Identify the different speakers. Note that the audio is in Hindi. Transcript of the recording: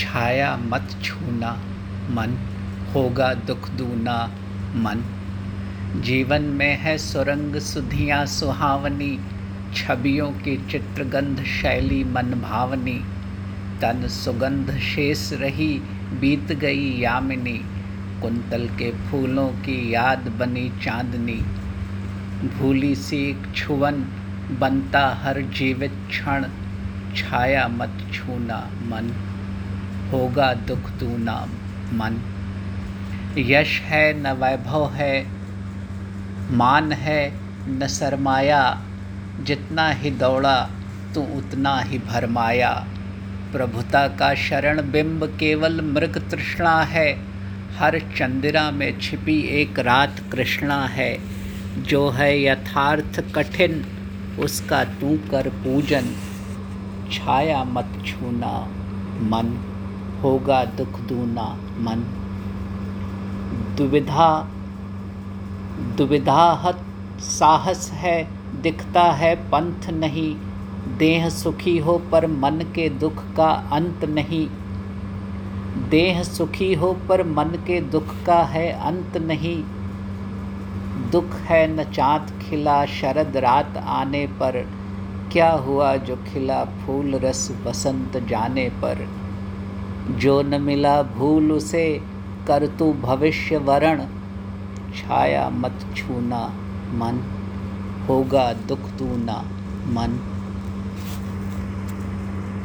Speaker 1: छाया मत छूना मन, होगा दुख दूना मन। जीवन में है सुरंग सुधियाँ सुहावनी, छवियों की चित्रगंध शैली मन भावनी। तन सुगंध शेष रही बीत गई यामिनी, कुंतल के फूलों की याद बनी चांदनी। भूली सी छुवन बनता हर जीवित क्षण, छाया मत छूना मन। होगा दुख दूना मन। यश है न वैभव है, मान है न सरमाया, जितना ही दौड़ा तू उतना ही भरमाया। प्रभुता का शरण बिंब केवल मृग तृष्णा है, हर चंदिरा में छिपी एक रात कृष्णा है। जो है यथार्थ कठिन, उसका तू कर पूजन, छाया मत छूना, मन। होगा दुख दूना मन। दुविधा, दुविधाहत साहस है, दिखता है पंथ नहीं। देह सुखी हो पर मन के दुख का अंत नहीं। देह सुखी हो पर मन के दुख का है अंत नहीं। दुख है न चाँद खिला शरद रात आने पर। क्या हुआ जो खिला फूल रस बसंत जाने पर? जो न मिला भूल उसे, कर तू भविष्य वरण छाया मत छूना मन, होगा दुख तू ना मन।